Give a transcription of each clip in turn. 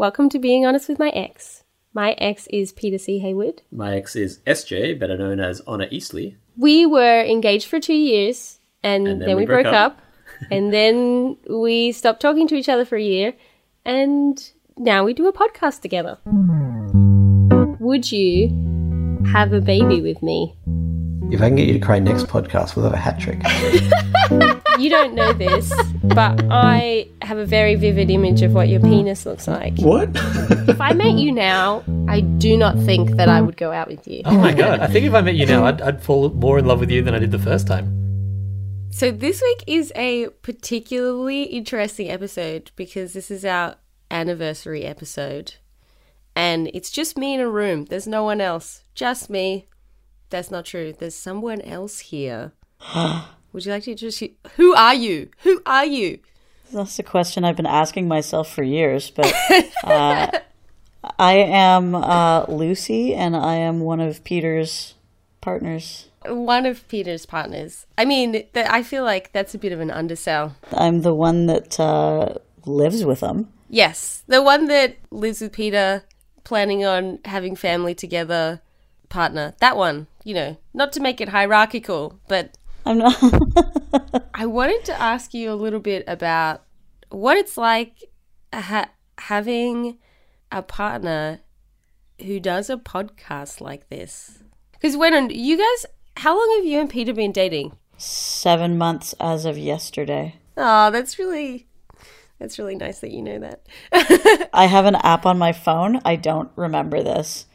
Welcome to Being Honest with My Ex. My ex is Peter C. Hayward. My ex is SJ, better known as Honor Eastly. We were engaged for two years and, then, we, broke, up. and then we stopped talking to each other for a year and now we do a podcast together. Would you have a baby with me? If I can get you to cry next podcast, we'll have a hat trick. You don't know this, but I have a very vivid image of what your penis looks like. what? If I met you now, I do not think that I would go out with you. Oh my god! I think if I met you now, I'd, I'd fall more in love with you than I did the first time. So this week is a particularly interesting episode because this is our anniversary episode. And it's just me in a room. There's no one else. Just me. That's not true. There's someone else here. Would you like to introduce you? Who are you? Who are you? That's a question I've been asking myself for years, but uh, I am uh, Lucy, and I am one of Peter's partners. One of Peter's partners. I mean, th- I feel like that's a bit of an undersell. I'm the one that uh, lives with him. Yes, the one that lives with Peter, planning on having family together, partner. That one, you know, not to make it hierarchical, but I'm not. I wanted to ask you a little bit about what it's like ha- having a partner who does a podcast like this. Because when you guys, how long have you and Peter been dating? Seven months as of yesterday. Oh, that's really, that's really nice that you know that. I have an app on my phone. I don't remember this.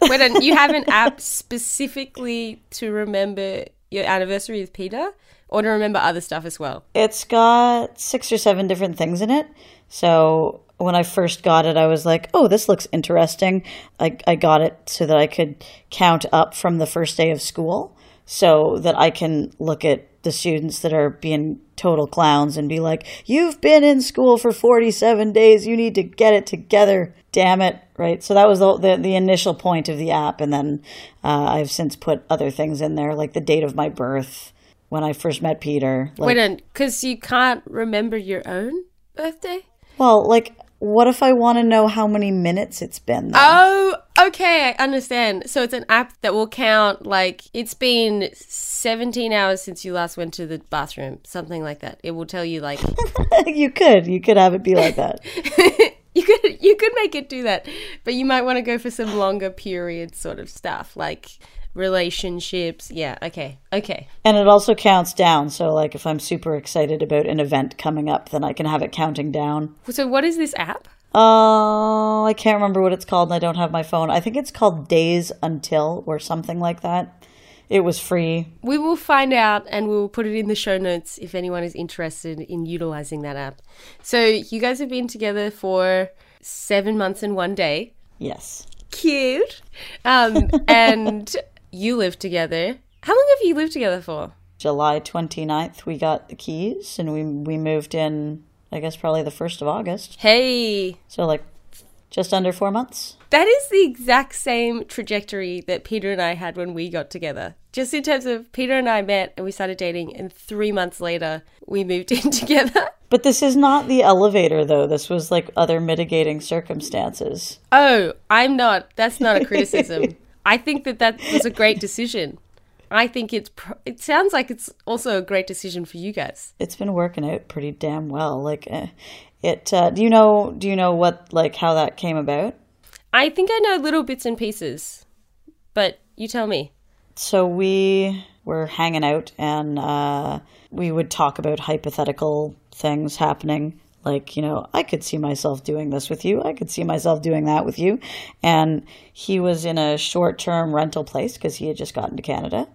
when you have an app specifically to remember your anniversary with Peter, or to remember other stuff as well. It's got six or seven different things in it. So when I first got it, I was like, oh, this looks interesting. I, I got it so that I could count up from the first day of school so that I can look at the students that are being total clowns and be like, you've been in school for 47 days. You need to get it together. Damn it. Right. So that was the, the, the initial point of the app. And then uh, I've since put other things in there, like the date of my birth when I first met Peter. Like, Wait, because you can't remember your own birthday? Well, like, what if I want to know how many minutes it's been? Then? Oh, okay, I understand. So it's an app that will count like it's been 17 hours since you last went to the bathroom, something like that. It will tell you like you could, you could have it be like that. you could you could make it do that, but you might want to go for some longer period sort of stuff like relationships. Yeah, okay. Okay. And it also counts down. So, like, if I'm super excited about an event coming up, then I can have it counting down. So what is this app? Oh, I can't remember what it's called, and I don't have my phone. I think it's called Days Until or something like that. It was free. We will find out and we will put it in the show notes if anyone is interested in utilizing that app. So you guys have been together for seven months and one day. Yes. Cute. Um, and you live together. How long have you lived together for? July 29th, we got the keys and we, we moved in, I guess, probably the 1st of August. Hey, So, like, just under four months. that is the exact same trajectory that Peter and I had when we got together. Just in terms of Peter and I met and we started dating, and three months later, we moved in together. But this is not the elevator, though. This was like other mitigating circumstances. Oh, I'm not. That's not a criticism. I think that that was a great decision. I think it's. Pr- it sounds like it's also a great decision for you guys. It's been working out pretty damn well. Like, eh, it. Uh, do you know? Do you know what like how that came about? I think I know little bits and pieces, but you tell me. So we were hanging out, and uh, we would talk about hypothetical things happening. Like, you know, I could see myself doing this with you. I could see myself doing that with you. And he was in a short term rental place because he had just gotten to Canada.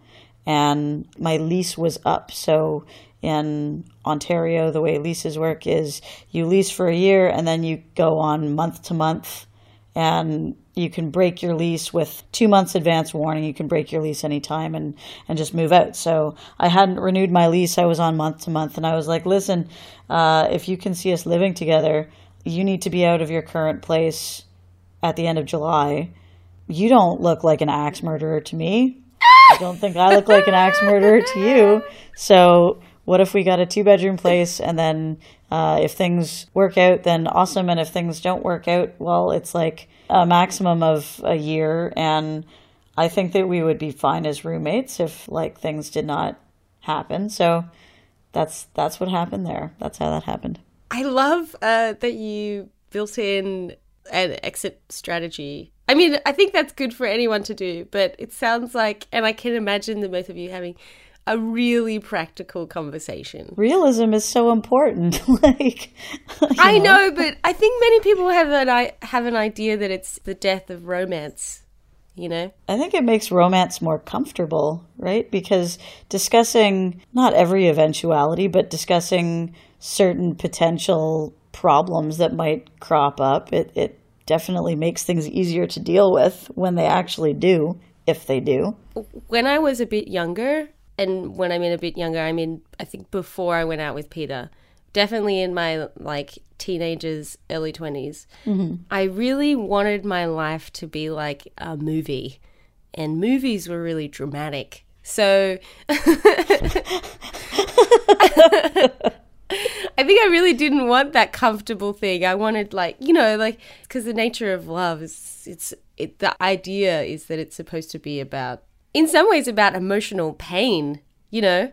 And my lease was up. So in Ontario, the way leases work is you lease for a year and then you go on month to month and you can break your lease with two months advance warning. You can break your lease anytime and, and just move out. So I hadn't renewed my lease. I was on month to month and I was like, listen, uh, if you can see us living together, you need to be out of your current place at the end of July. You don't look like an axe murderer to me. I don't think I look like an axe murderer to you. So what if we got a two bedroom place and then Uh, if things work out, then awesome. And if things don't work out, well, it's like a maximum of a year. And I think that we would be fine as roommates if like things did not happen. So that's that's what happened there. That's how that happened. I love uh, that you built in an exit strategy. I mean, I think that's good for anyone to do, but it sounds like, and I can imagine the both of you having a really practical conversation. Realism is so important. like I know, but I think many people have an I have an idea that it's the death of romance. You know, I think it makes romance more comfortable, right? Because discussing not every eventuality, but discussing certain potential problems that might crop up, it, it definitely makes things easier to deal with when they actually do, if they do. when I was a bit younger, and when I mean a bit younger, I mean I think before I went out with Peter, definitely in my like teenagers, early 20s, mm-hmm. I really wanted my life to be like a movie, and movies were really dramatic. So I think I really didn't want that comfortable thing. I wanted like, you know, like cuz the nature of love is it's it the idea is that it's supposed to be about in some ways about emotional pain, you know,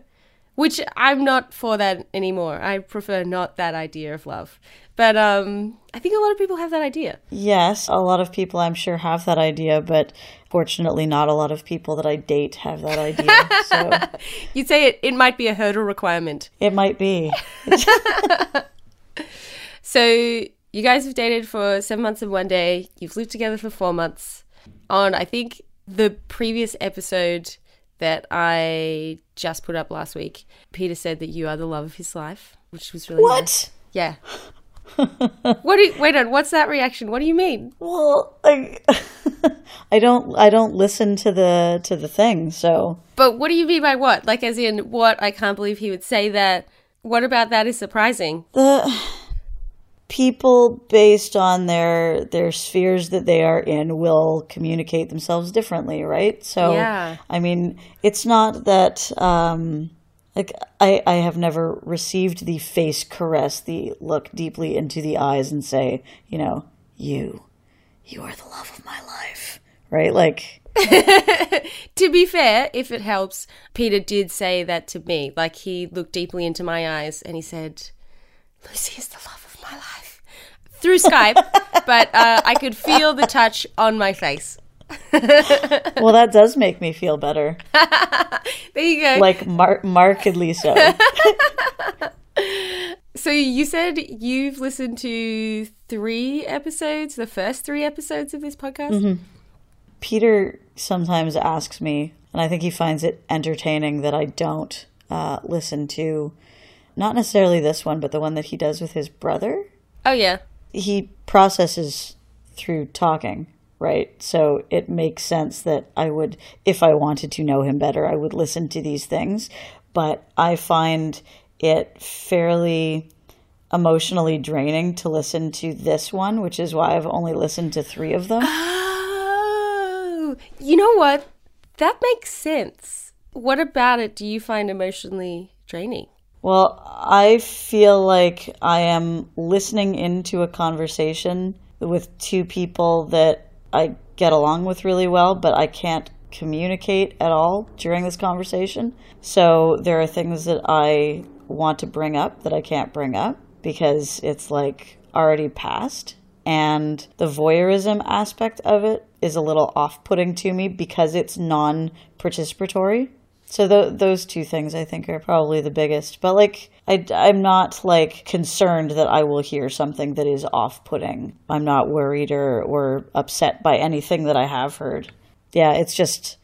which I'm not for that anymore. I prefer not that idea of love. But um I think a lot of people have that idea. Yes, a lot of people I'm sure have that idea, but fortunately, not a lot of people that I date have that idea. so You'd say it, it might be a hurdle requirement. it might be. So you guys have dated for seven months and one day. You've lived together for four months. On I think the previous episode that I just put up last week, Peter said that you are the love of his life, which was really nice. What? Yeah. what do you wait on? What's that reaction? What do you mean? Well, I, I don't I don't listen to the to the thing, so But what do you mean by what? Like as in what? I can't believe he would say that. What about that is surprising? the people based on their their spheres that they are in will communicate themselves differently right so Yeah. i mean it's not that um like i i have never received the face caress the look deeply into the eyes and say you know you you are the love of my life right like To be fair, if it helps, Peter did say that to me. Like he looked deeply into my eyes and he said, "Lucy is the love of my life." Through Skype, but uh, I could feel the touch on my face. well that does make me feel better There you go. like mar- markedly so so you said you've listened to three episodes, the first three episodes of this podcast. Peter sometimes asks me, and I think he finds it entertaining that I don't uh, listen to, not necessarily this one, but the one that he does with his brother. Oh yeah, He processes through talking, right? So it makes sense that I would, if I wanted to know him better, I would listen to these things. But I find it fairly emotionally draining to listen to this one, which is why I've only listened to three of them. Oh, you know what? That makes sense. What about it do you find emotionally draining? Well, I feel like I am listening into a conversation with two people that I get along with really well, but I can't communicate at all during this conversation. So there are things that I want to bring up that I can't bring up because it's like already past. And the voyeurism aspect of it is a little off putting to me because it's non participatory. So th- those two things I think are probably the biggest. But like I I'm not like concerned that I will hear something that is off-putting. I'm not worried or or upset by anything that I have heard. Yeah, it's just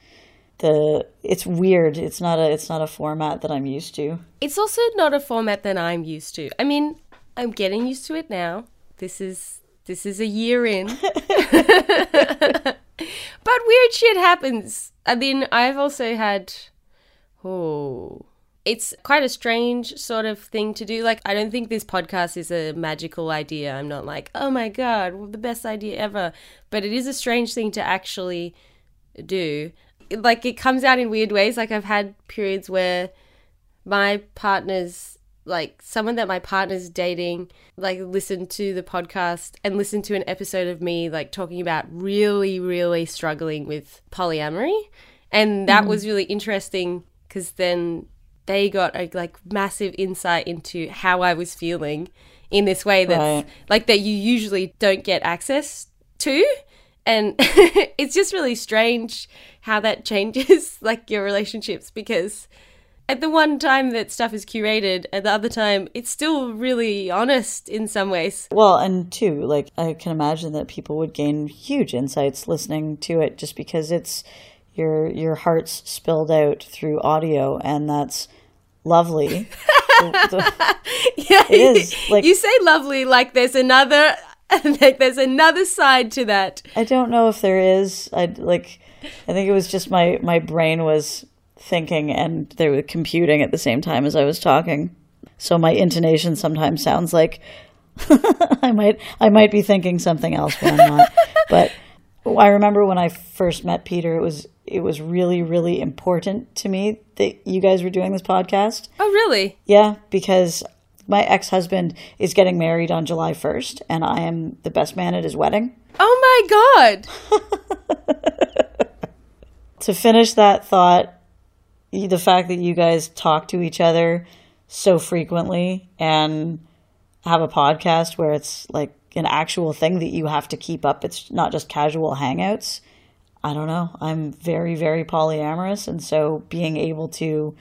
the it's weird. It's not a it's not a format that I'm used to. It's also not a format that I'm used to. I mean, I'm getting used to it now. This is this is a year in. but weird shit happens. I mean, I've also had oh it's quite a strange sort of thing to do. Like, I don't think this podcast is a magical idea. I'm not like, oh my God, the best idea ever. But it is a strange thing to actually do. Like, it comes out in weird ways. Like, I've had periods where my partner's like someone that my partner's dating like listened to the podcast and listened to an episode of me like talking about really really struggling with polyamory and that mm-hmm. was really interesting because then they got a like massive insight into how I was feeling in this way that's Right. like that you usually don't get access to and it's just really strange how that changes like your relationships because at the one time that stuff is curated at the other time it's still really honest in some ways Well, and two, like I can imagine that people would gain huge insights listening to it just because it's your your heart's spilled out through audio and that's lovely. The- the- yeah It is, like- you say lovely like there's another like there's another side to that I don't know if there is. I like I think it was just my my brain was thinking and they were computing at the same time as I was talking. So my intonation sometimes sounds like I might I might be thinking something else when I'm not. but I remember when I first met Peter, it was it was really really important to me that you guys were doing this podcast. oh really Yeah, because my ex-husband is getting married on July 1st and I am the best man at his wedding. oh my god to finish that thought, the fact that you guys talk to each other so frequently and have a podcast where it's like an actual thing that you have to keep up, it's not just casual hangouts. I don't know. I'm very, very polyamorous. And so being able to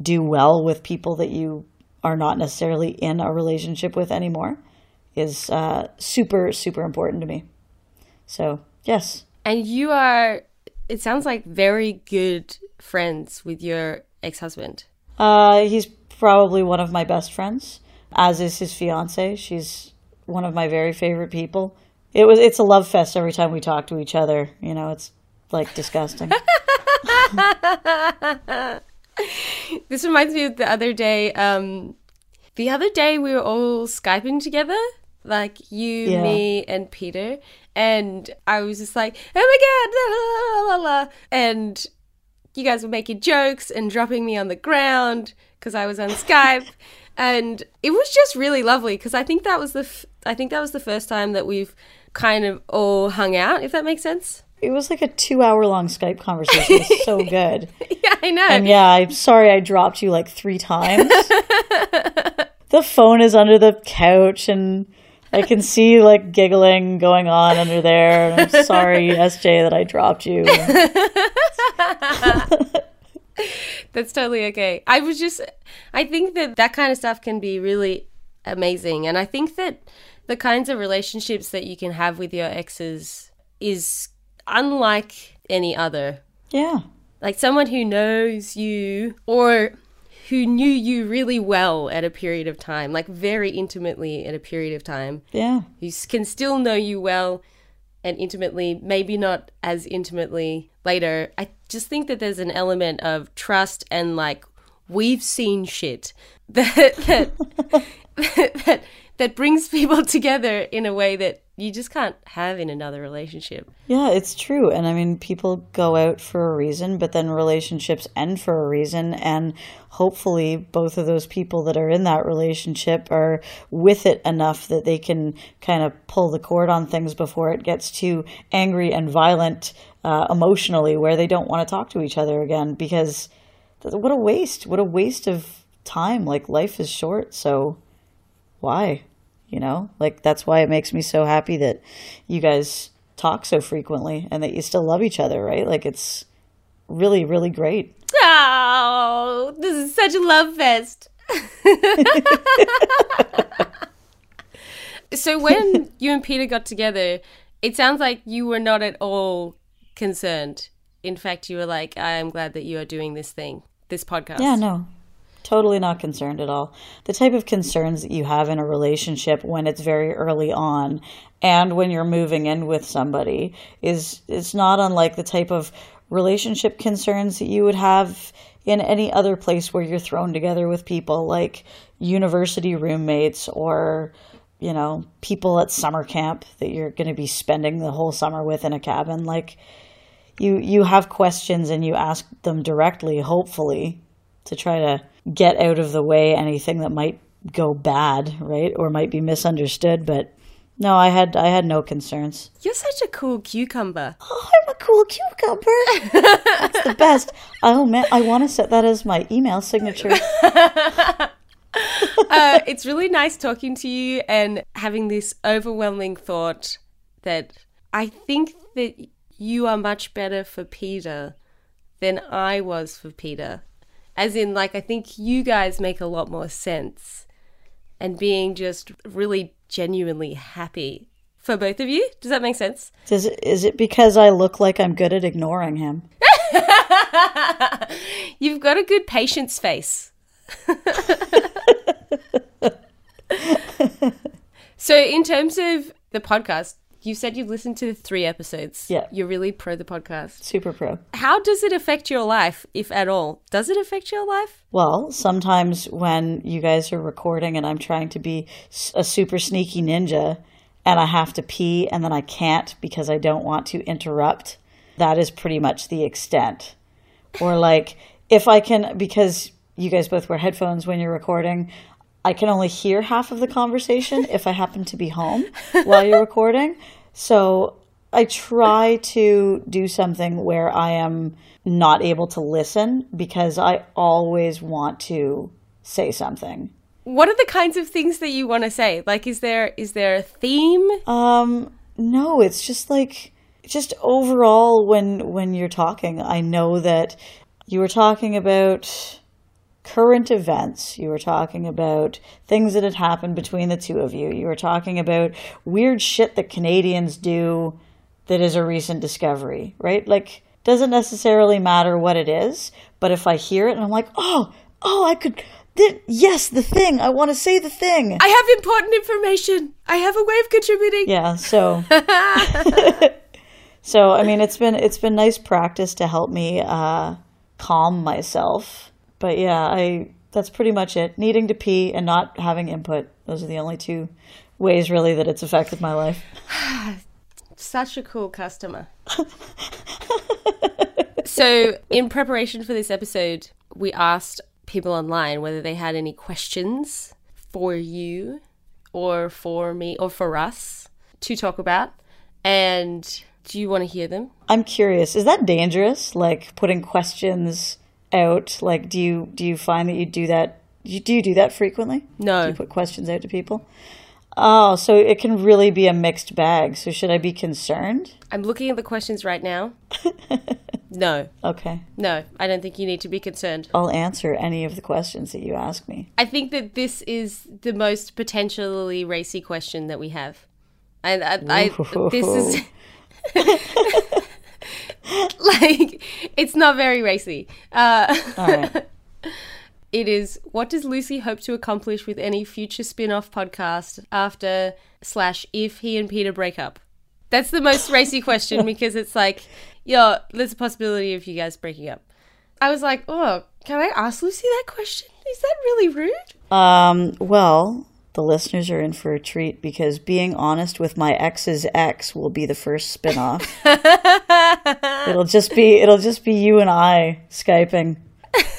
do well with people that you are not necessarily in a relationship with anymore is uh, super, super important to me. So, yes. and you are it sounds like very good friends with your ex-husband Uh, he's probably one of my best friends, as is his fiance. She's one of my very favorite people. It was it's a love fest every time we talk to each other. You know, it's like disgusting. This reminds me of the other day. Um, the other day we were all skyping together, like you, Yeah. me, and Peter, and I was just like, "Oh my god!" La, la, la, la, la," and you guys were making jokes and dropping me on the ground because I was on Skype, and it was just really lovely because I think that was the f- I think that was the first time that we've kind of all hung out, if that makes sense. It was like a two hour long Skype conversation. It was so good. Yeah, I know. And yeah, I'm sorry I dropped you like three times. the phone is under the couch and I can see like giggling going on under there. And I'm sorry, SJ, that I dropped you. That's totally okay. I was just, I think that that kind of stuff can be really amazing. And I think that the kinds of relationships that you can have with your exes is unlike any other. Yeah. Like someone who knows you or who knew you really well at a period of time, like very intimately at a period of time, Yeah. who can still know you well and intimately, maybe not as intimately later. I just think that there's an element of trust and like we've seen shit that that that that brings people together in a way that you just can't have in another relationship. Yeah, it's true. And I mean, people go out for a reason, but then relationships end for a reason. And hopefully, both of those people that are in that relationship are with it enough that they can kind of pull the cord on things before it gets too angry and violent uh, emotionally, where they don't want to talk to each other again. Because what a waste. What a waste of time. Like, life is short. So, why? You know, like that's why it makes me so happy that you guys talk so frequently and that you still love each other, right? Like it's really, really great. Oh, this is such a love fest. so when you and Peter got together, it sounds like you were not at all concerned. In fact, you were like, I am glad that you are doing this thing, this podcast. Yeah, no, totally not concerned at all. The type of concerns that you have in a relationship when it's very early on and when you're moving in with somebody is it's not unlike the type of relationship concerns that you would have in any other place where you're thrown together with people like university roommates or you know people at summer camp that you're going to be spending the whole summer with in a cabin like you you have questions and you ask them directly hopefully to try to get out of the way anything that might go bad, right? Or might be misunderstood, but no, I had I had no concerns. You're such a cool cucumber. Oh, I'm a cool cucumber. That's the best. Oh man, I want to set that as my email signature. uh, it's really nice talking to you and having this overwhelming thought that I think that you are much better for Peter than I was for Peter. As in, like, I think you guys make a lot more sense. And being just really genuinely happy for both of you. Does that make sense? Does it, is it because I look like I'm good at ignoring him? You've got a good patience face. so, in terms of the podcast, you said you've listened to the three episodes. Yeah. You're really pro the podcast. Super pro. How does it affect your life, if at all? Does it affect your life? Well, sometimes when you guys are recording and I'm trying to be a super sneaky ninja and I have to pee and then I can't because I don't want to interrupt, that is pretty much the extent. Or like if I can, because you guys both wear headphones when you're recording, I can only hear half of the conversation if I happen to be home while you're recording. So I try to do something where I am not able to listen because I always want to say something. What are the kinds of things that you want to say? Like, is there is there a theme? Um, no, it's just like just overall when when you're talking, I know that you were talking about current events. You were talking about things that had happened between the two of you. You were talking about weird shit that Canadians do that is a recent discovery, right? Like doesn't necessarily matter what it is, but if I hear it and I'm like, "Oh, oh, I could th- yes, the thing. I want to say the thing." I have important information. I have a way of contributing. Yeah, so so I mean it's been it's been nice practice to help me uh calm myself. But yeah, I that's pretty much it. Needing to pee and not having input. Those are the only two ways really that it's affected my life. Such a cool customer. so, in preparation for this episode, we asked people online whether they had any questions for you or for me or for us to talk about. And do you want to hear them? I'm curious, is that dangerous? Like putting questions out? Like do you do you find that you do that you do you do that frequently? No. Do you put questions out to people? Oh, so it can really be a mixed bag. So should I be concerned? I'm looking at the questions right now. no, Okay. no, I don't think you need to be concerned. I'll answer any of the questions that you ask me. I think that this is the most potentially racy question that we have. And I, I this is like it's not very racy. Uh, All right. it is what does Lucy hope to accomplish with any future spin-off podcast after slash if he and Peter break up? That's the most racy question because it's like, yeah, there's a possibility of you guys breaking up. I was like, oh, can I ask Lucy that question? Is that really rude? Um, well, the listeners are in for a treat because being honest with my ex's ex will be the first spin-off. it'll just be it'll just be you and I skyping.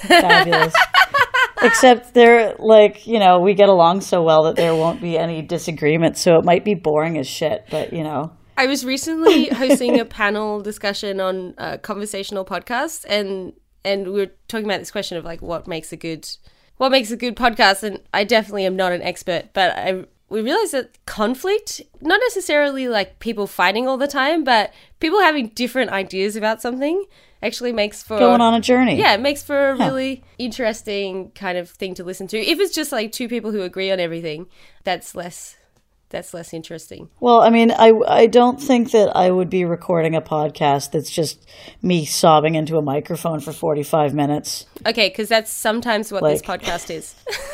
Fabulous. Except they're like, you know, we get along so well that there won't be any disagreement, so it might be boring as shit, but you know. I was recently hosting a panel discussion on uh, conversational podcasts, and and we were talking about this question of like what makes a good what makes a good podcast. And I definitely am not an expert, but I we realized that conflict, not necessarily like people fighting all the time, but people having different ideas about something, actually makes for Going on a journey. yeah, it makes for a really interesting kind of thing to listen to. If it's just like two people who agree on everything, that's less that's less interesting. Well, I mean, I, I don't think that I would be recording a podcast that's just me sobbing into a microphone for 45 minutes. Okay, because that's sometimes what this podcast is.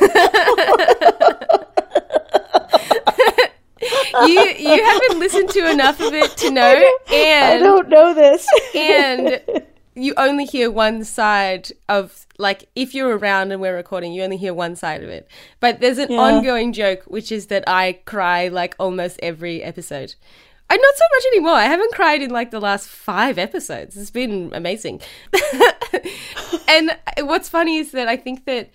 you you haven't listened to enough of it to know, and I don't know this. and you only hear one side of like if you're around and we're recording, you only hear one side of it. But there's an Yeah. ongoing joke, which is that I cry like almost every episode. I not so much anymore. I haven't cried in like the last five episodes. It's been amazing. and what's funny is that I think that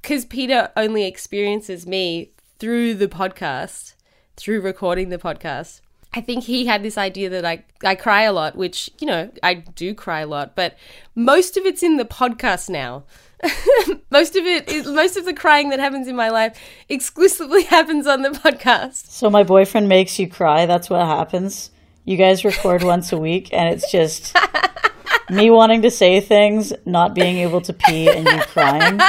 because Peter only experiences me through the podcast, through recording the podcast. I think he had this idea that I I cry a lot, which you know I do cry a lot, but most of it's in the podcast now. most of it is most of the crying that happens in my life exclusively happens on the podcast. So my boyfriend makes you cry. That's what happens. You guys record once a week, and it's just me wanting to say things, not being able to pee, and you crying.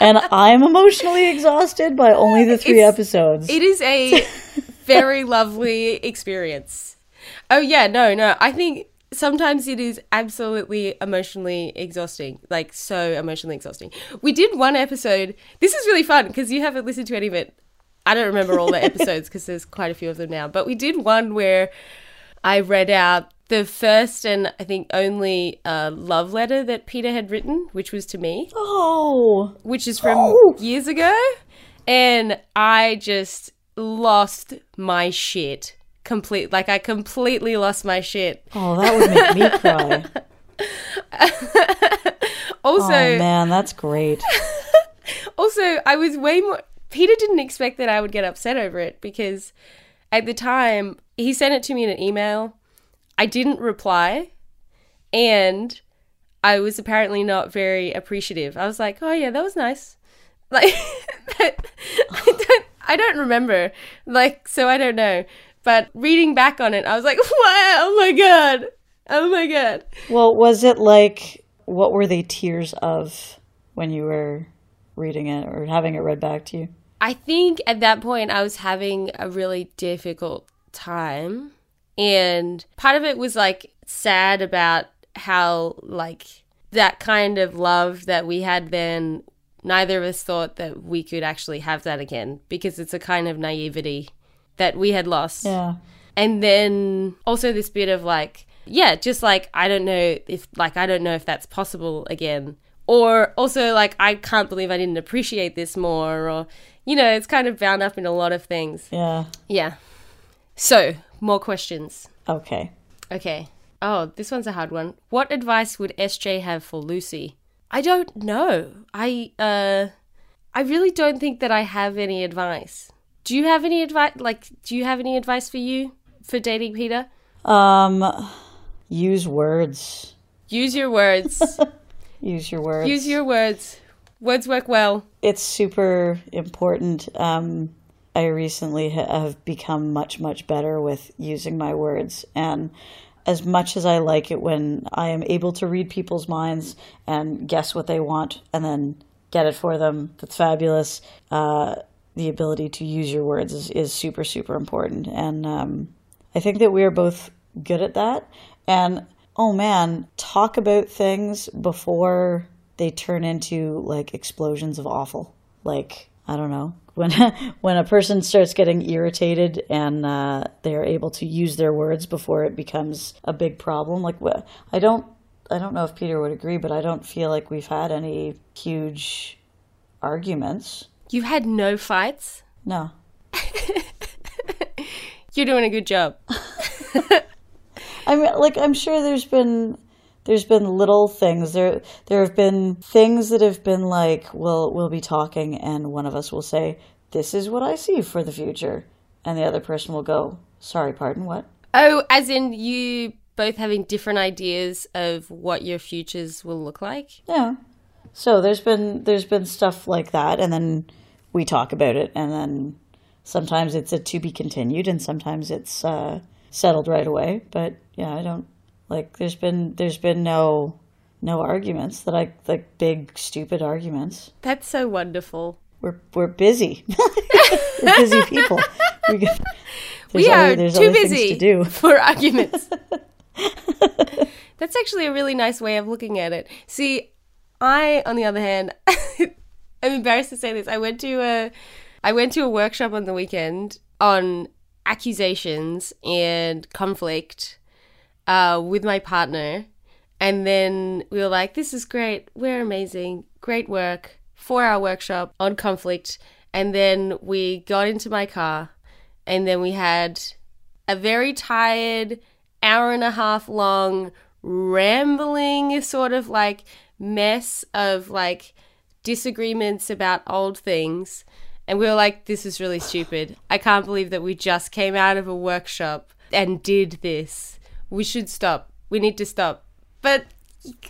And I'm emotionally exhausted by only the three It's- episodes. It is a very lovely experience. Oh yeah, no, no. I think sometimes it is absolutely emotionally exhausting, like so emotionally exhausting. We did one episode. This is really fun because you haven't listened to any of it. I don't remember all the episodes because there's quite a few of them now. But we did one where I read out the first and I think only uh, love letter that Peter had written, which was to me oh, which is from Oh. years ago. And I just lost my shit. Complete like I completely lost my shit. oh, that would make me cry. Also Oh man, that's great. also I was way more Peter didn't expect that I would get upset over it because at the time he sent it to me in an email. I didn't reply and I was apparently not very appreciative. I was like, "Oh yeah, that was nice." Like but I don't remember. Like so I don't know. But reading back on it, I was like, "Wow, oh my god. Oh my god." Well, was it like what were they tears of when you were reading it or having it read back to you? I think at that point I was having a really difficult time. And part of it was like sad about how, like, that kind of love that we had then, neither of us thought that we could actually have that again because it's a kind of naivety that we had lost. Yeah. And then also this bit of like, yeah, just like I don't know if like I don't know if that's possible again. Or also like I can't believe I didn't appreciate this more or you know, it's kind of bound up in a lot of things. Yeah. Yeah. So, more questions. Okay. Okay. Oh, this one's a hard one. What advice would SJ have for Lucy? I don't know. I uh I really don't think that I have any advice. Do you have any advice like do you have any advice for you for dating Peter? Um use words. Use your words. Use your words. Use your words. Words work well. it's super important. Um, I recently ha- have become much, much better with using my words. And as much as I like it when I am able to read people's minds and guess what they want and then get it for them, that's fabulous. Uh, the ability to use your words is, is super, super important. And um, I think that we are both good at that. And oh man, talk about things before they turn into like explosions of awful. Like, I don't know. When when a person starts getting irritated and uh, they are able to use their words before it becomes a big problem. Like, I don't I don't know if Peter would agree, but I don't feel like we've had any huge arguments. You've had no fights. No. You're doing a good job. I mean, like I'm sure there's been there's been little things. There there have been things that have been like we'll we'll be talking and one of us will say this is what I see for the future. And the other person will go sorry pardon what? Oh, as in you both having different ideas of what your futures will look like? yeah. So there's been there's been stuff like that and then we talk about it and then sometimes it's a to be continued and sometimes it's uh, settled right away. But yeah I don't like there's been there's been no no arguments that I like big stupid arguments That's so wonderful. we're we're busy. we're busy people. We, we are there's too busy to do. for arguments. That's actually a really nice way of looking at it. See, I, on the other hand, I'm embarrassed to say this. I went to a, I went to a workshop on the weekend on accusations and conflict uh, with my partner, and then we were like, "This is great. We're amazing. Great work. Four-hour workshop on conflict." And then we got into my car, and then we had a very tired, hour and a half long, rambling sort of like mess of like disagreements about old things. And we were like, this is really stupid. I can't believe that we just came out of a workshop and did this. We should stop. We need to stop. But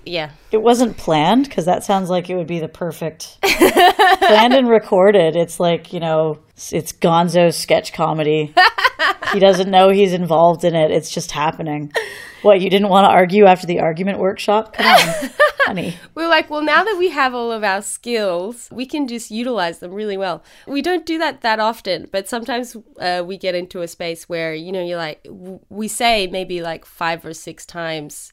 yeah. It wasn't planned because that sounds like it would be the perfect planned and recorded. It's like, you know, it's Gonzo's sketch comedy. he doesn't know he's involved in it. It's just happening. What, you didn't want to argue after the argument workshop? Come on, honey. We are like, well, now that we have all of our skills, we can just utilize them really well. We don't do that that often, but sometimes uh, we get into a space where, you know, you're like, w- we say maybe like five or six times,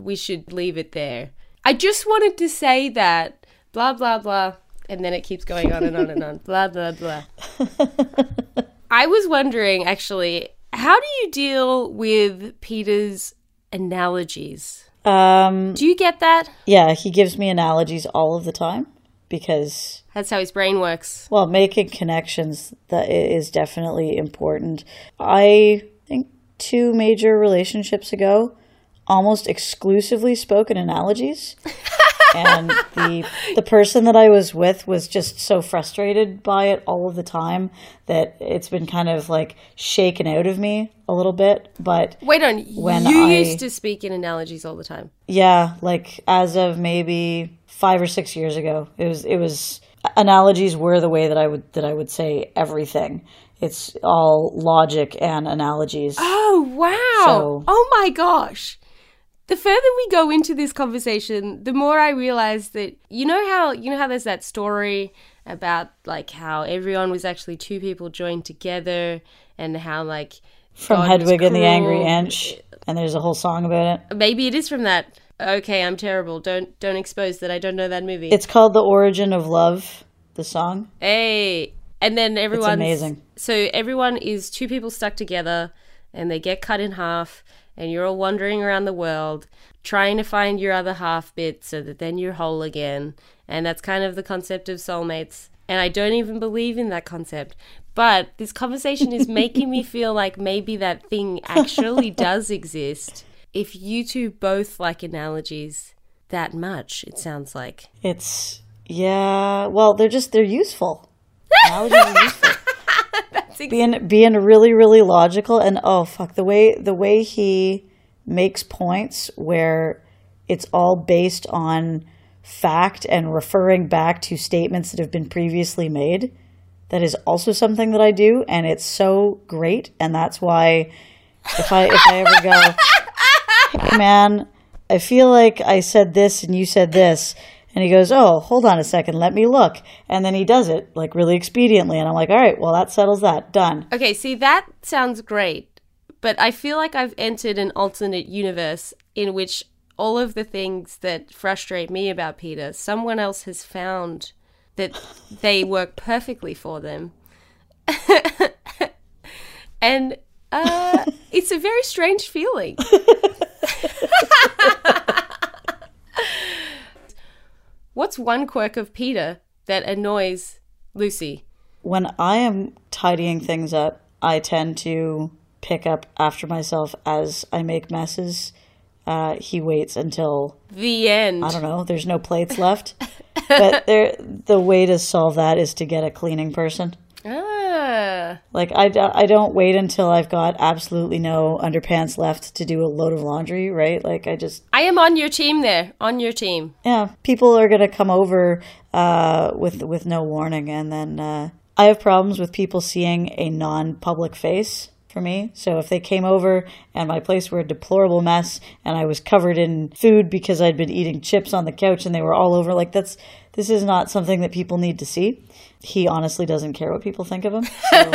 we should leave it there. I just wanted to say that, blah, blah, blah. And then it keeps going on and on and on, blah, blah, blah. I was wondering, actually, how do you deal with Peter's analogies? Um, Do you get that? yeah, he gives me analogies all of the time because That's how his brain works. Well, making connections that is definitely important. I think two major relationships ago, almost exclusively spoke in analogies. and the the person that I was with was just so frustrated by it all of the time that it's been kind of like shaken out of me a little bit. But Wait on, When you I- used to speak in analogies all the time. yeah, like as of maybe five or six years ago, it was it was analogies were the way that I would that I would say everything. It's all logic and analogies. Oh, wow. So- oh my gosh. The further we go into this conversation, the more I realize that you know how you know how there's that story about like how everyone was actually two people joined together and how like From God Hedwig and the Angry. Inch, and there's a whole song about it. Maybe it is from that. Okay, I'm terrible. Don't don't expose that I don't know that movie. It's called "The Origin of Love." The song. Hey, and then everyone. amazing. So everyone is two people stuck together, and they get cut in half, and you're all wandering around the world trying to find your other half bit, so that then you're whole again. And that's kind of the concept of soulmates. And I don't even believe in that concept. But this conversation is making me feel like maybe that thing actually does exist. If you two both like analogies that much, it sounds like. It's yeah. Well, they're just they're useful. Analogies are useful. Being being really really logical and oh fuck the way the way he makes points where it's all based on fact and referring back to statements that have been previously made that is also something that I do and it's so great and that's why if I if I ever go hey man I feel like I said this and you said this and he goes, Oh, hold on a second, let me look. And then he does it like really expediently. And I'm like, All right, well, that settles that. Done. Okay, see, that sounds great, but I feel like I've entered an alternate universe in which all of the things that frustrate me about Peter, someone else has found that they work perfectly for them. and uh, it's a very strange feeling. What's one quirk of Peter that annoys Lucy? When I am tidying things up, I tend to pick up after myself as I make messes. Uh, he waits until The end. I don't know. There's no plates left, but there. The way to solve that is to get a cleaning person. Ah. Like I don't wait until I've got absolutely no underpants left to do a load of laundry, right? Like I just I am on your team there. On your team. yeah, people are gonna come over uh, with with no warning, and then uh, I have problems with people seeing a non-public face for me. So if they came over and my place were a deplorable mess, and I was covered in food because I'd been eating chips on the couch, and they were all over, like that's this is not something that people need to see. He honestly doesn't care what people think of him. So.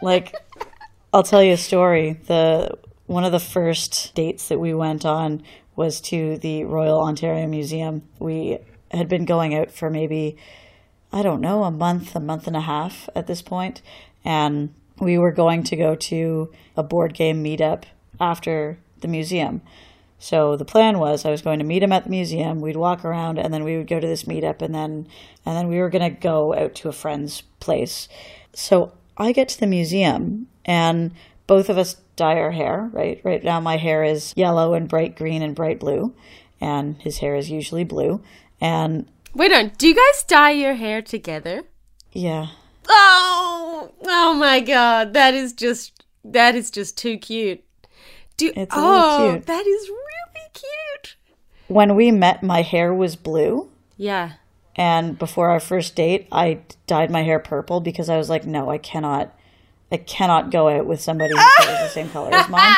like I'll tell you a story. The one of the first dates that we went on was to the Royal Ontario Museum. We had been going out for maybe I don't know, a month, a month and a half at this point, and we were going to go to a board game meetup after the museum. So the plan was I was going to meet him at the museum, we'd walk around and then we would go to this meetup and then and then we were going to go out to a friend's place. So I get to the museum and both of us dye our hair, right? Right now my hair is yellow and bright green and bright blue, and his hair is usually blue. And Wait on, do you guys dye your hair together? yeah, Oh, oh my god, that is just that is just too cute. Do It's oh, cute. that is really cute. When we met, my hair was blue. Yeah. And before our first date, I dyed my hair purple because I was like, no, I cannot, I cannot go out with somebody whose hair is the same color as mine.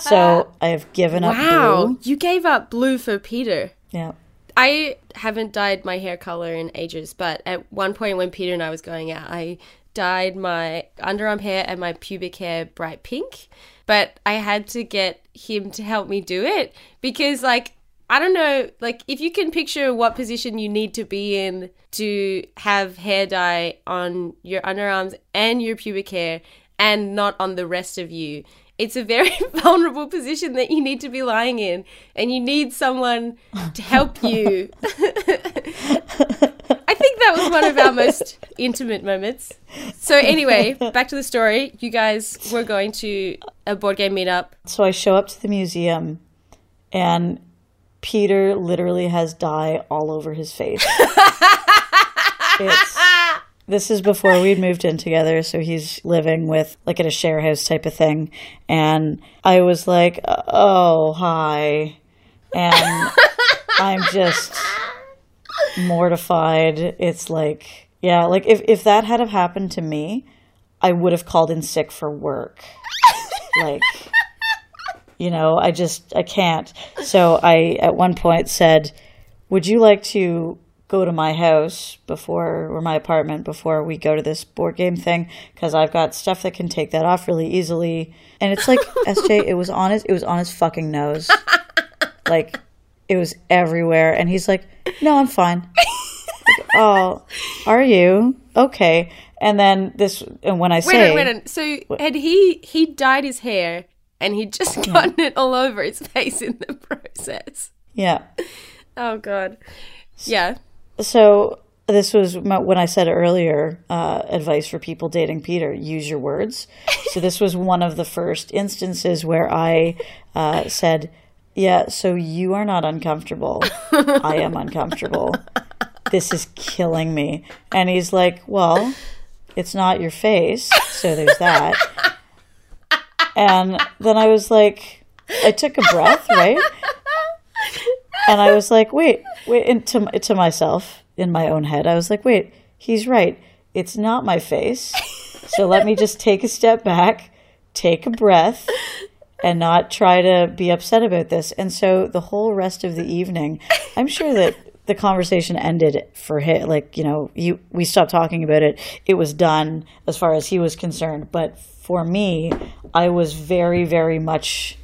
So I have given up Wow, blue. you gave up blue for Peter. Yeah. I haven't dyed my hair color in ages, but at one point when Peter and I was going out, I dyed my underarm hair and my pubic hair bright pink. But I had to get him to help me do it because, like, I don't know, like, if you can picture what position you need to be in to have hair dye on your underarms and your pubic hair and not on the rest of you, it's a very vulnerable position that you need to be lying in, and you need someone to help you. I think that was one of our most intimate moments. So, anyway, back to the story. You guys were going to a board game meetup. So I show up to the museum, and Peter literally has dye all over his face. it's, this is before we'd moved in together, so he's living with like at a share house type of thing. And I was like, "Oh, hi," and I'm just mortified. It's like, yeah, like if if that had have happened to me, I would have called in sick for work. like you know i just i can't. So i at one point said would you like to go to my house before or my apartment before we go to this board game thing? Because i've got stuff that can take that off really easily and it's like sj it was on his it was on his fucking nose. Like it was everywhere. And he's like no i'm fine. Like, oh are you? Okay. And then this and when i Wait, say wait, on. So, had he he dyed his hair and he'd just gotten it all over his face in the process? yeah Oh God. Yeah. So this was when I said earlier uh, advice for people dating Peter: use your words. So this was one of the first instances where I uh, said, "Yeah, so you are not uncomfortable. I am uncomfortable. This is killing me." And he's like, "Well, it's not your face, so there's that." And then I was like, I took a breath, right? and I was like, wait, wait, to, to myself in my own head, I was like, wait, he's right. It's not my face. So let me just take a step back, take a breath, and not try to be upset about this. And so the whole rest of the evening, I'm sure that the conversation ended for him. Like, you know, you, we stopped talking about it. It was done as far as he was concerned. But for me, I was very, very much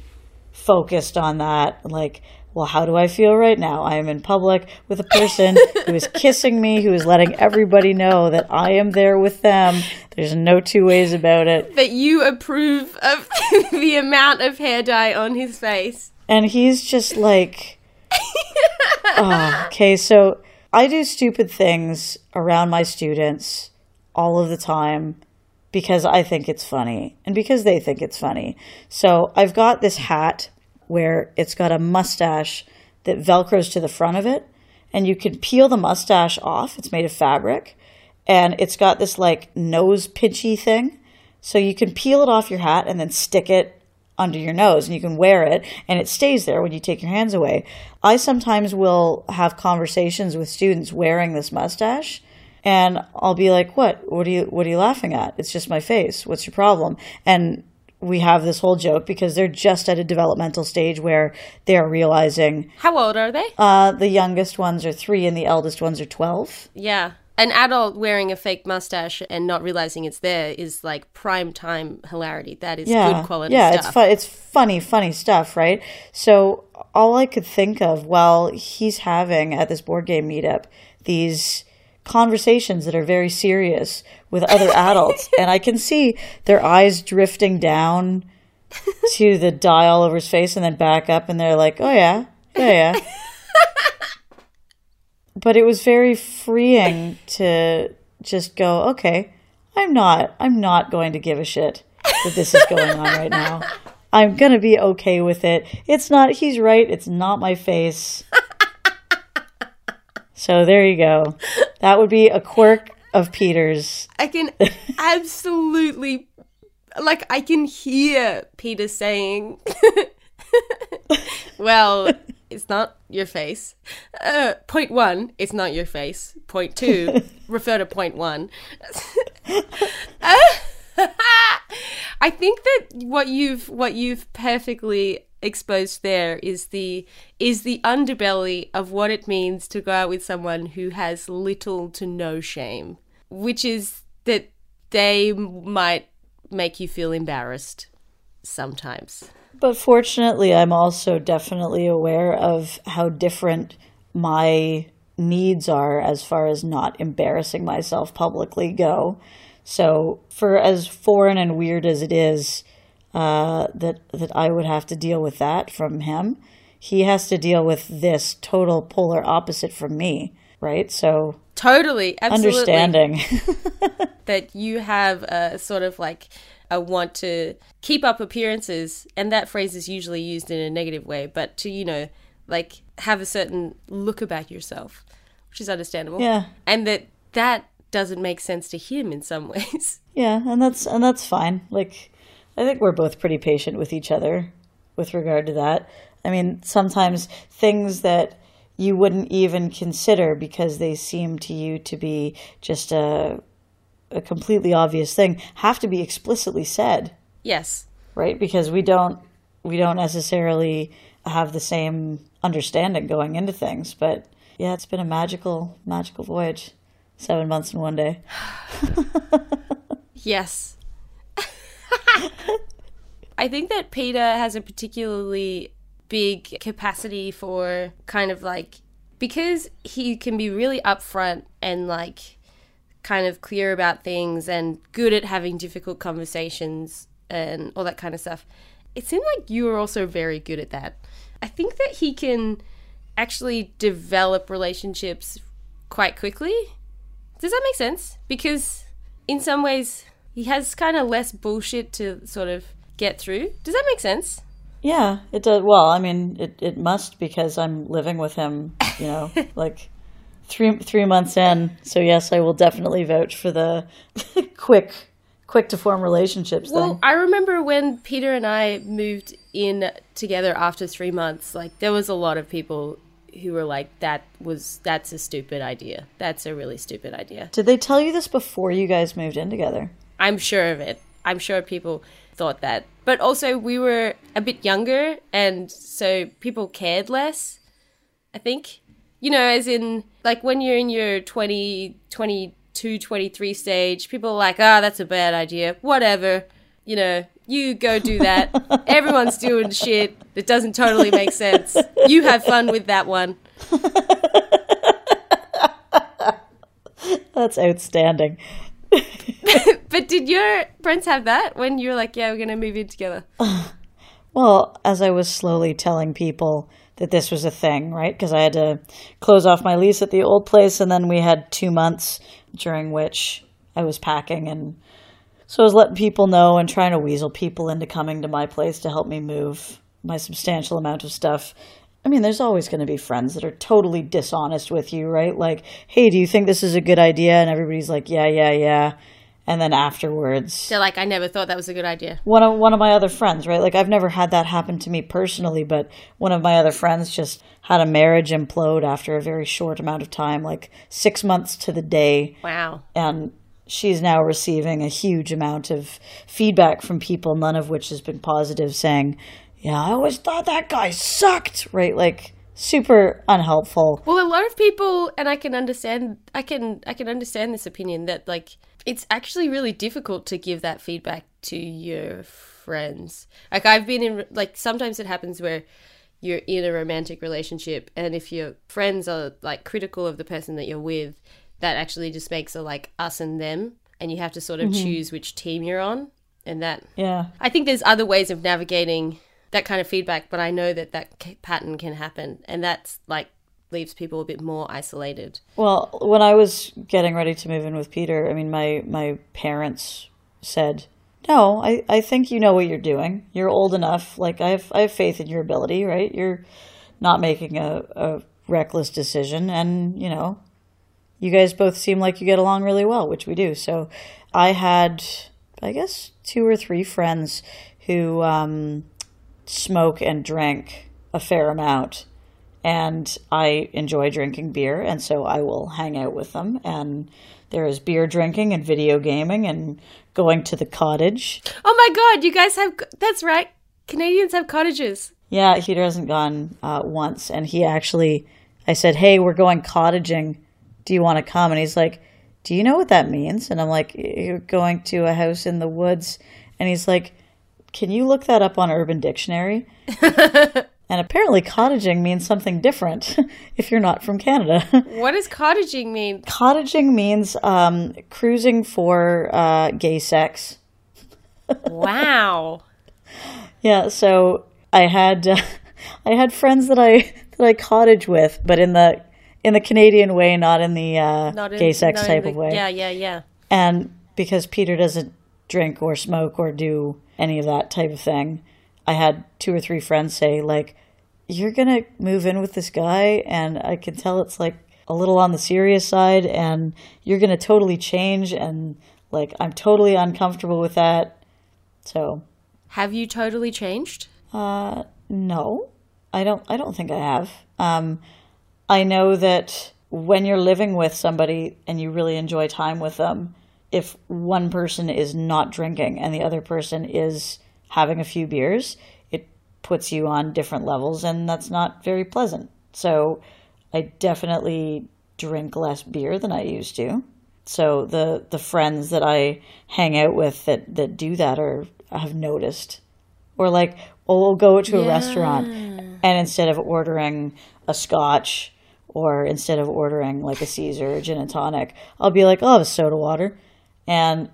focused on that. Like, well, how do I feel right now? I am in public with a person who is kissing me, who is letting everybody know that I am there with them. There's no two ways about it. That you approve of the amount of hair dye on his face. And he's just like, oh, okay, so I do stupid things around my students all of the time because I think it's funny and because they think it's funny. So I've got this hat where it's got a mustache that velcros to the front of it and you can peel the mustache off. It's made of fabric and it's got this like nose pinchy thing. So you can peel it off your hat and then stick it under your nose and you can wear it and it stays there when you take your hands away. I sometimes will have conversations with students wearing this mustache and I'll be like, "What? What are you what are you laughing at? It's just my face. What's your problem?" And we have this whole joke because they're just at a developmental stage where they're realizing How old are they? uh, the youngest ones are 3 and the eldest ones are 12. yeah. An adult wearing a fake mustache and not realizing it's there is like prime time hilarity. That is yeah, good quality yeah, stuff. it's fun. It's funny, funny stuff, right? So all I could think of while he's having at this board game meetup these conversations that are very serious with other adults, and I can see their eyes drifting down to the dye all over his face, and then back up, and they're like, "Oh yeah, yeah, yeah." but it was very freeing to just go, "Okay, I'm not, I'm not going to give a shit." that this is going on right now. I'm gonna be okay with it. It's not. He's right. It's not my face. So there you go. That would be a quirk of Peter's. I can absolutely, like, I can hear Peter saying, well, it's not your face. Uh, point one, it's not your face. Point two, refer to point one. I think that what you've what you've perfectly exposed there is the is the underbelly of what it means to go out with someone who has little to no shame, which is that they might make you feel embarrassed sometimes. But fortunately, I'm also definitely aware of how different my needs are as far as not embarrassing myself publicly go. So, for as foreign and weird as it is uh, that that I would have to deal with that from him, he has to deal with this total polar opposite from me, right? So, Totally, absolutely. understanding. that you have a sort of like a want to keep up appearances, and that phrase is usually used in a negative way, but to, you know, like have a certain look about yourself, which is understandable. Yeah. And that that doesn't make sense to him in some ways. Yeah, and that's and that's fine. Like I think we're both pretty patient with each other with regard to that. I mean, sometimes things that you wouldn't even consider because they seem to you to be just a a completely obvious thing have to be explicitly said, Yes. right? Because we don't we don't necessarily have the same understanding going into things, but yeah, it's been a magical magical voyage. 7 months and 1 day. Yes. I think that Peter has a particularly big capacity for kind of like because he can be really upfront and like kind of clear about things and good at having difficult conversations and all that kind of stuff. It seemed like you were also very good at that. I think that he can actually develop relationships quite quickly. Does that make sense? Because in some ways he has kind of less bullshit to sort of get through. Does that make sense? Yeah, it does. Well, I mean, it, it must because I'm living with him, you know, like three three months in. So yes, I will definitely vouch for the quick quick to form relationships Well, thing. I remember when Peter and I moved in together after three months, like there was a lot of people who were like, that was, that's a stupid idea. That's a really stupid idea. Did they tell you this before you guys moved in together? I'm sure of it. I'm sure people thought that. But also, we were a bit younger, and so people cared less, I think. You know, as in, like, when you're in your 20, 22, 23 stage, people are like, ah, that's a bad idea. Whatever. You know, you go do that. Everyone's doing shit that doesn't totally make sense. You have fun with that one. That's outstanding. But did your friends have that when you were like, yeah, we're going to move in together? Well, as I was slowly telling people that this was a thing, right? Because I had to close off my lease at the old place, and then we had two months during which I was packing, and so I was letting people know and trying to weasel people into coming to my place to help me move my substantial amount of stuff. I mean, there's always going to be friends that are totally dishonest with you, right? Like, hey, do you think this is a good idea? And everybody's like, yeah, yeah, yeah. And then afterwards, They're like, I never thought that was a good idea. one of one of my other friends, right? Like I've never had that happen to me personally, but one of my other friends just had a marriage implode after a very short amount of time, like 6 months to the day, Wow. and she's now receiving a huge amount of feedback from people, none of which has been positive saying, "Yeah, I always thought that guy sucked." Right? Like super unhelpful. Well, a lot of people, and I can understand, I can, I can understand this opinion that like it's actually really difficult to give that feedback to your friends. Like I've been in, like sometimes it happens where you're in a romantic relationship, and if your friends are like critical of the person that you're with, that actually just makes a like us and them, and you have to sort of mm-hmm. choose which team you're on, and that Yeah. I think there's other ways of navigating that kind of feedback, but I know that that pattern can happen, and that's like leaves people a bit more isolated. Well, when I was getting ready to move in with Peter, I mean, my my parents said no, I, I think you know what you're doing. You're old enough. Like I have I have faith in your ability, right? You're not making a, a reckless decision and, you know, you guys both seem like you get along really well, which we do. So I had I guess two or three friends who um, smoke and drink a fair amount. And I enjoy drinking beer, and so I will hang out with them. And there is beer drinking and video gaming and going to the cottage. Oh my god, you guys have. That's right. Canadians have cottages. Yeah, Peter hasn't gone uh, once, and he actually, I said, "Hey, we're going cottaging. Do you want to come?" And he's like, "Do you know what that means?" And I'm like, "You're going to a house in the woods," and he's like, "Can you look that up on Urban Dictionary?" and apparently, cottaging means something different if you're not from Canada. What does cottaging mean? cottaging means um, cruising for uh, gay sex. Wow. Yeah, so I had uh, I had friends that I that I cottage with, but in the in the Canadian way, not in the uh, Not in, gay sex type the- of way. Yeah, yeah, yeah. And because Peter doesn't drink or smoke or do any of that type of thing, I had two or three friends say like, "You're gonna move in with this guy," and I can tell it's like a little on the serious side, and you're gonna totally change, and like I'm totally uncomfortable with that. So Have you totally changed? Uh, No, I don't. I don't think I have. Um, I know that when you're living with somebody and you really enjoy time with them, if one person is not drinking and the other person is having a few beers, it puts you on different levels, and that's not very pleasant. So, I definitely drink less beer than I used to. So the the friends that I hang out with that that do that are have noticed or like oh, we'll go to a restaurant and instead of ordering a scotch or instead of ordering like a caesar or gin and tonic i'll be like oh, i'll have a soda water and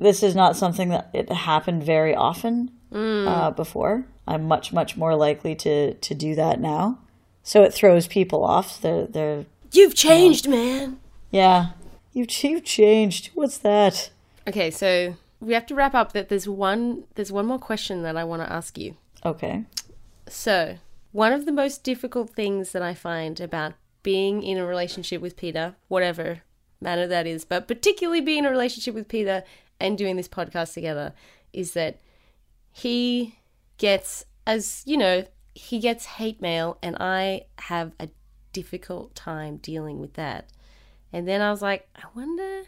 this is not something that it happened very often uh, before i'm much much more likely to to do that now so it throws people off they're, they're You've changed, man. yeah you've, you've changed what's that Okay, so we have to wrap up. That there's one. There's one more question that I want to ask you. okay So, one of the most difficult things that I find about being in a relationship with Peter, whatever manner that is, but particularly being in a relationship with Peter and doing this podcast together, is that he gets, as you know, he gets hate mail, and I have a difficult time dealing with that. And then I was like, I wonder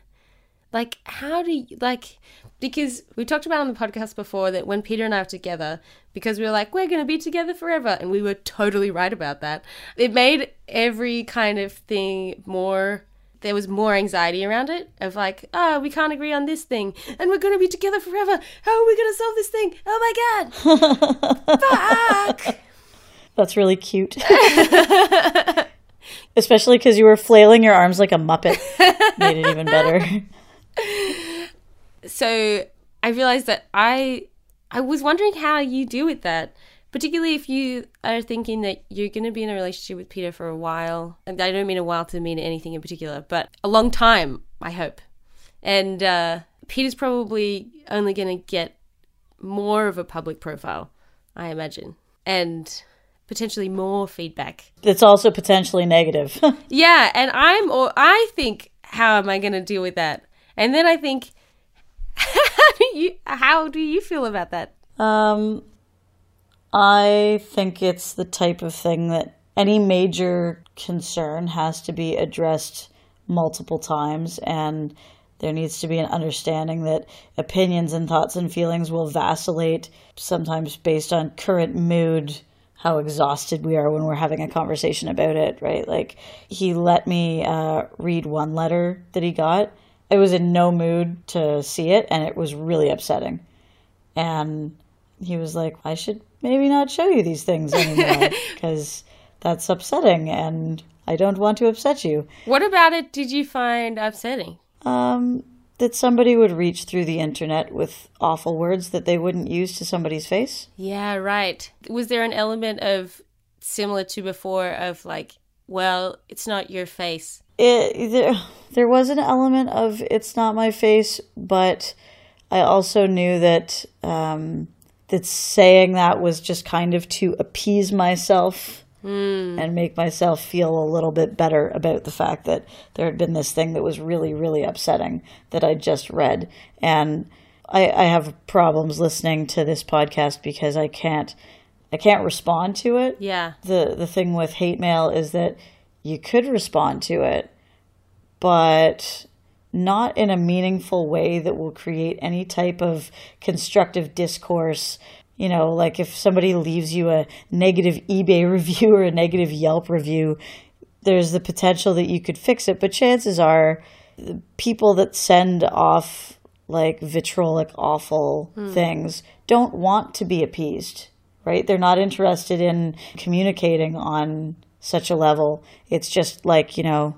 like how do you like because we talked about on the podcast before that when peter and i were together because we were like we're going to be together forever and we were totally right about that it made every kind of thing more there was more anxiety around it of like oh we can't agree on this thing and we're going to be together forever how are we going to solve this thing oh my god fuck That's really cute. Especially because you were flailing your arms like a muppet. Made it even better. so I realized that I I was wondering how you deal with that, particularly if you are thinking that you're going to be in a relationship with Peter for a while. And I don't mean a while to mean anything in particular, but a long time, I hope. And uh, Peter's probably only going to get more of a public profile, I imagine, and potentially more feedback. It's also potentially negative. Yeah, and I'm or I think how am I going to deal with that? And then I think how do you how do you feel about that? um, I think it's the type of thing that any major concern has to be addressed multiple times and there needs to be an understanding that opinions and thoughts and feelings will vacillate sometimes based on current mood how exhausted we are when we're having a conversation about it right? Like he let me uh, read one letter that he got. I was in no mood to see it and it was really upsetting. And he was like, I should maybe not show you these things anymore because that's upsetting and I don't want to upset you. What about it did you find upsetting? Um, that somebody would reach through the internet with awful words that they wouldn't use to somebody's face. Yeah, right. Was there an element of similar to before of like, well, it's not your face. It, there, there was an element of it's not my face, but I also knew that um, that saying that was just kind of to appease myself hmm. and make myself feel a little bit better about the fact that there had been this thing that was really, really upsetting that I just read. And I, I have problems listening to this podcast because I can't I can't respond to it. Yeah. The the thing with hate mail is that you could respond to it, but not in a meaningful way that will create any type of constructive discourse. You know, like if somebody leaves you a negative eBay review or a negative Yelp review, there's the potential that you could fix it, but chances are the people that send off like vitriolic awful hmm. things don't want to be appeased, right? They're not interested in communicating on such a level. It's just like, you know,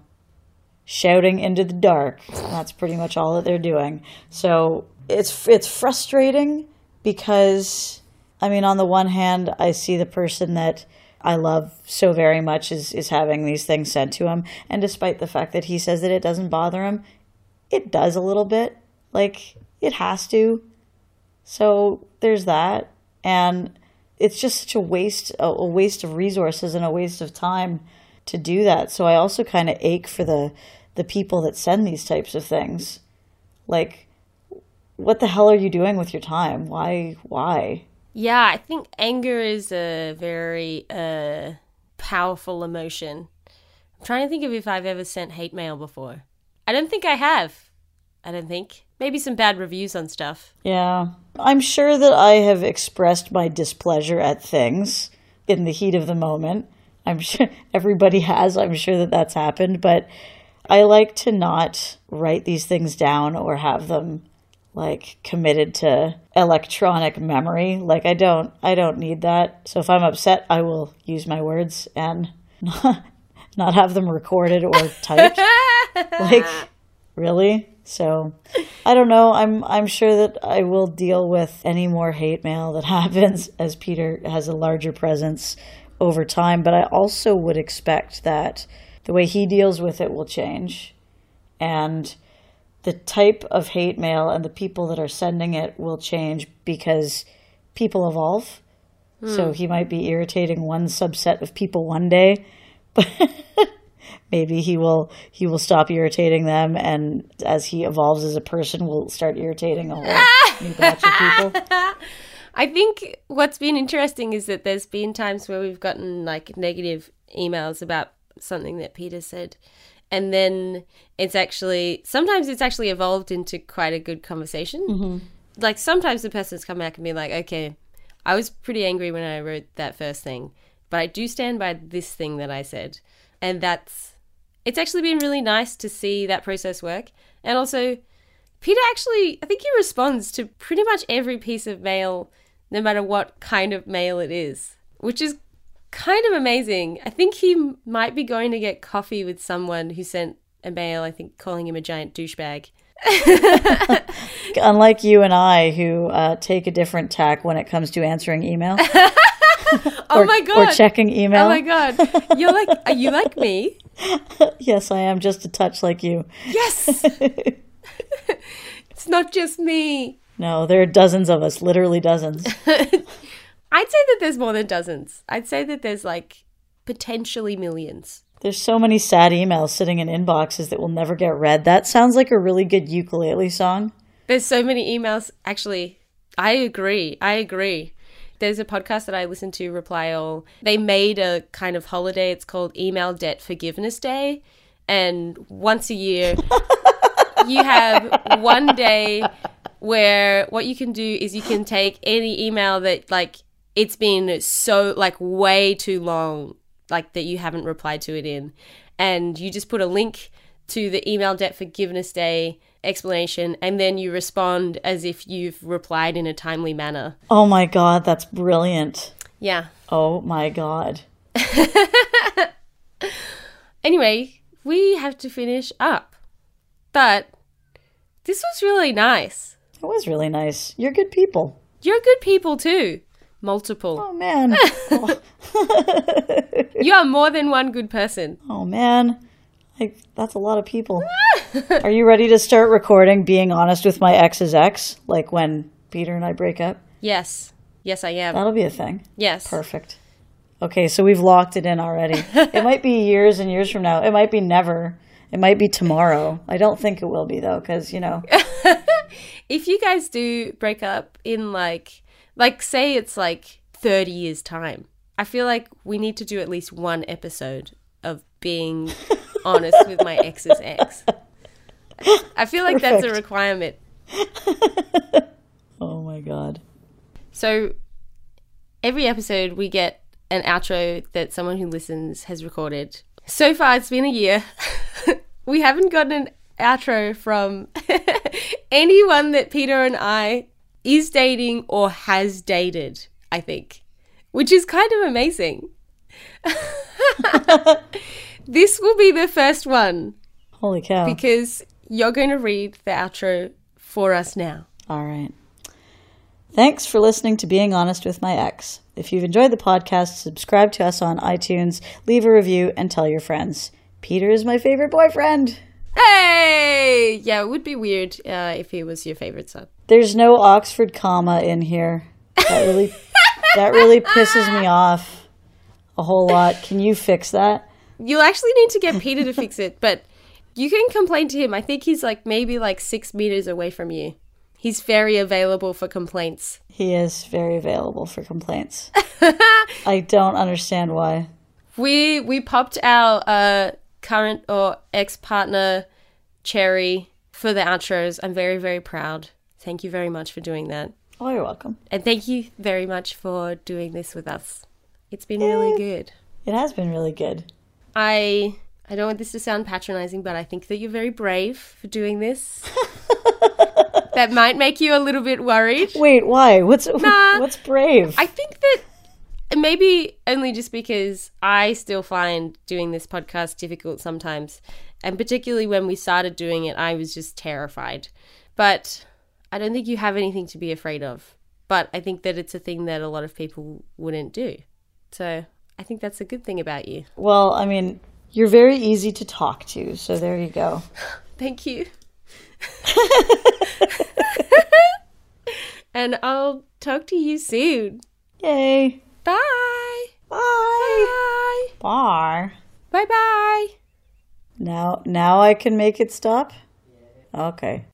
shouting into the dark. That's pretty much all that they're doing. So it's it's frustrating because I mean, on the one hand, I see the person that I love so very much is is having these things sent to him, and despite the fact that he says that it doesn't bother him, it does a little bit. Like it has to. So there's that, and it's just such a waste a, a waste of resources and a waste of time to do that. So I also kind of ache for the the people that send these types of things. Like what the hell are you doing with your time? Why why? Yeah, I think anger is a very uh, powerful emotion. I'm trying to think of if I've ever sent hate mail before. I don't think I have. I don't think. Maybe some bad reviews on stuff. Yeah. I'm sure that I have expressed my displeasure at things in the heat of the moment. I'm sure everybody has. I'm sure that that's happened, but I like to not write these things down or have them like committed to electronic memory. Like I don't I don't need that. So if I'm upset, I will use my words and not, not have them recorded or typed. like really? So I don't know. I'm I'm sure that I will deal with any more hate mail that happens as Peter has a larger presence over time, but I also would expect that the way he deals with it will change. And the type of hate mail and the people that are sending it will change because people evolve. So hmm. he might be irritating one subset of people one day, but maybe he will he will stop irritating them and as he evolves as a person will start irritating a whole new batch of people. I think what's been interesting is that there's been times where we've gotten like negative emails about something that Peter said. And then it's actually, sometimes it's actually evolved into quite a good conversation. Mm-hmm. Like sometimes the person's come back and be like, okay, I was pretty angry when I wrote that first thing, but I do stand by this thing that I said. And that's, it's actually been really nice to see that process work. And also, Peter actually, I think he responds to pretty much every piece of mail, no matter what kind of mail it is, which is kind of amazing. I think he might be going to get coffee with someone who sent a mail, I think calling him a giant douchebag. Unlike you and I, who uh, take a different tack when it comes to answering email Oh or, my god. or checking email. Oh my god. You're like are you like me? Yes, I am just a touch like you. Yes. it's not just me. No, there are dozens of us, literally dozens. I'd say that there's more than dozens. I'd say that there's like potentially millions. There's so many sad emails sitting in inboxes that will never get read. That sounds like a really good ukulele song. There's so many emails. Actually, I agree. I agree. There's a podcast that I listen to, Reply All. They made a kind of holiday. It's called Email Debt Forgiveness Day. And once a year, you have one day where what you can do is you can take any email that, like, it's been so, like, way too long, like, that you haven't replied to it in. And you just put a link to the Email Debt Forgiveness Day explanation and then you respond as if you've replied in a timely manner. Oh my god, that's brilliant. Yeah. Oh my god. Anyway, we have to finish up. But this was really nice. It was really nice. You're good people. You're good people too. Multiple. Oh man. oh, You are more than one good person. oh, man. Like that's a lot of people. Are you ready to start recording being honest with my ex's ex? Like when Peter and I break up? Yes. Yes, I am. That'll be a thing. yes. Perfect. Okay, so we've locked it in already. it might be years and years from now. It might be never. It might be tomorrow. I don't think it will be though, because you know. If you guys do break up in like, like, say it's like 30 years' time, I feel like we need to do at least one episode of being honest with my ex's ex. I feel like that's a requirement. Oh my god. So every episode we get an outro that someone who listens has recorded. So far it's been a year. We haven't gotten an outro from anyone that Peter and I is dating or has dated, I think. Which is kind of amazing. this will be the first one Holy cow. because you're going to read the outro for us now. All right. Thanks for listening to Being Honest with My Ex. If you've enjoyed the podcast, subscribe to us on iTunes, leave a review, and tell your friends. Peter is my favorite boyfriend. Hey! Yeah, it would be weird uh, if he was your favorite son. There's no Oxford comma in here. That really that really pisses me off a whole lot. Can you fix that? You'll actually need to get Peter to fix it, but you can complain to him. I think he's like maybe like six meters away from you. He's very available for complaints. He is very available for complaints. I don't understand why. We we popped our uh, current or ex partner Cherry for the outros. I'm very very proud. Thank you very much for doing that, Oh, you're welcome. and thank you very much for doing this with us. It's been really good. It has been really good. I I don't want this to sound patronizing, but I think that you're very brave for doing this. that might make you a little bit worried. Wait, why? What's Nah. what's brave? I think that maybe only just because I still find doing this podcast difficult sometimes. And particularly when we started doing it, I was just terrified. But I don't think you have anything to be afraid of. But I think that it's a thing that a lot of people wouldn't do. So I think that's a good thing about you. well, I mean, you're very easy to talk to, so there you go. Thank you. and I'll talk to you soon. Yay. Bye. Bye. Bye. Bye. Bye bye. Now now I can make it stop? Okay.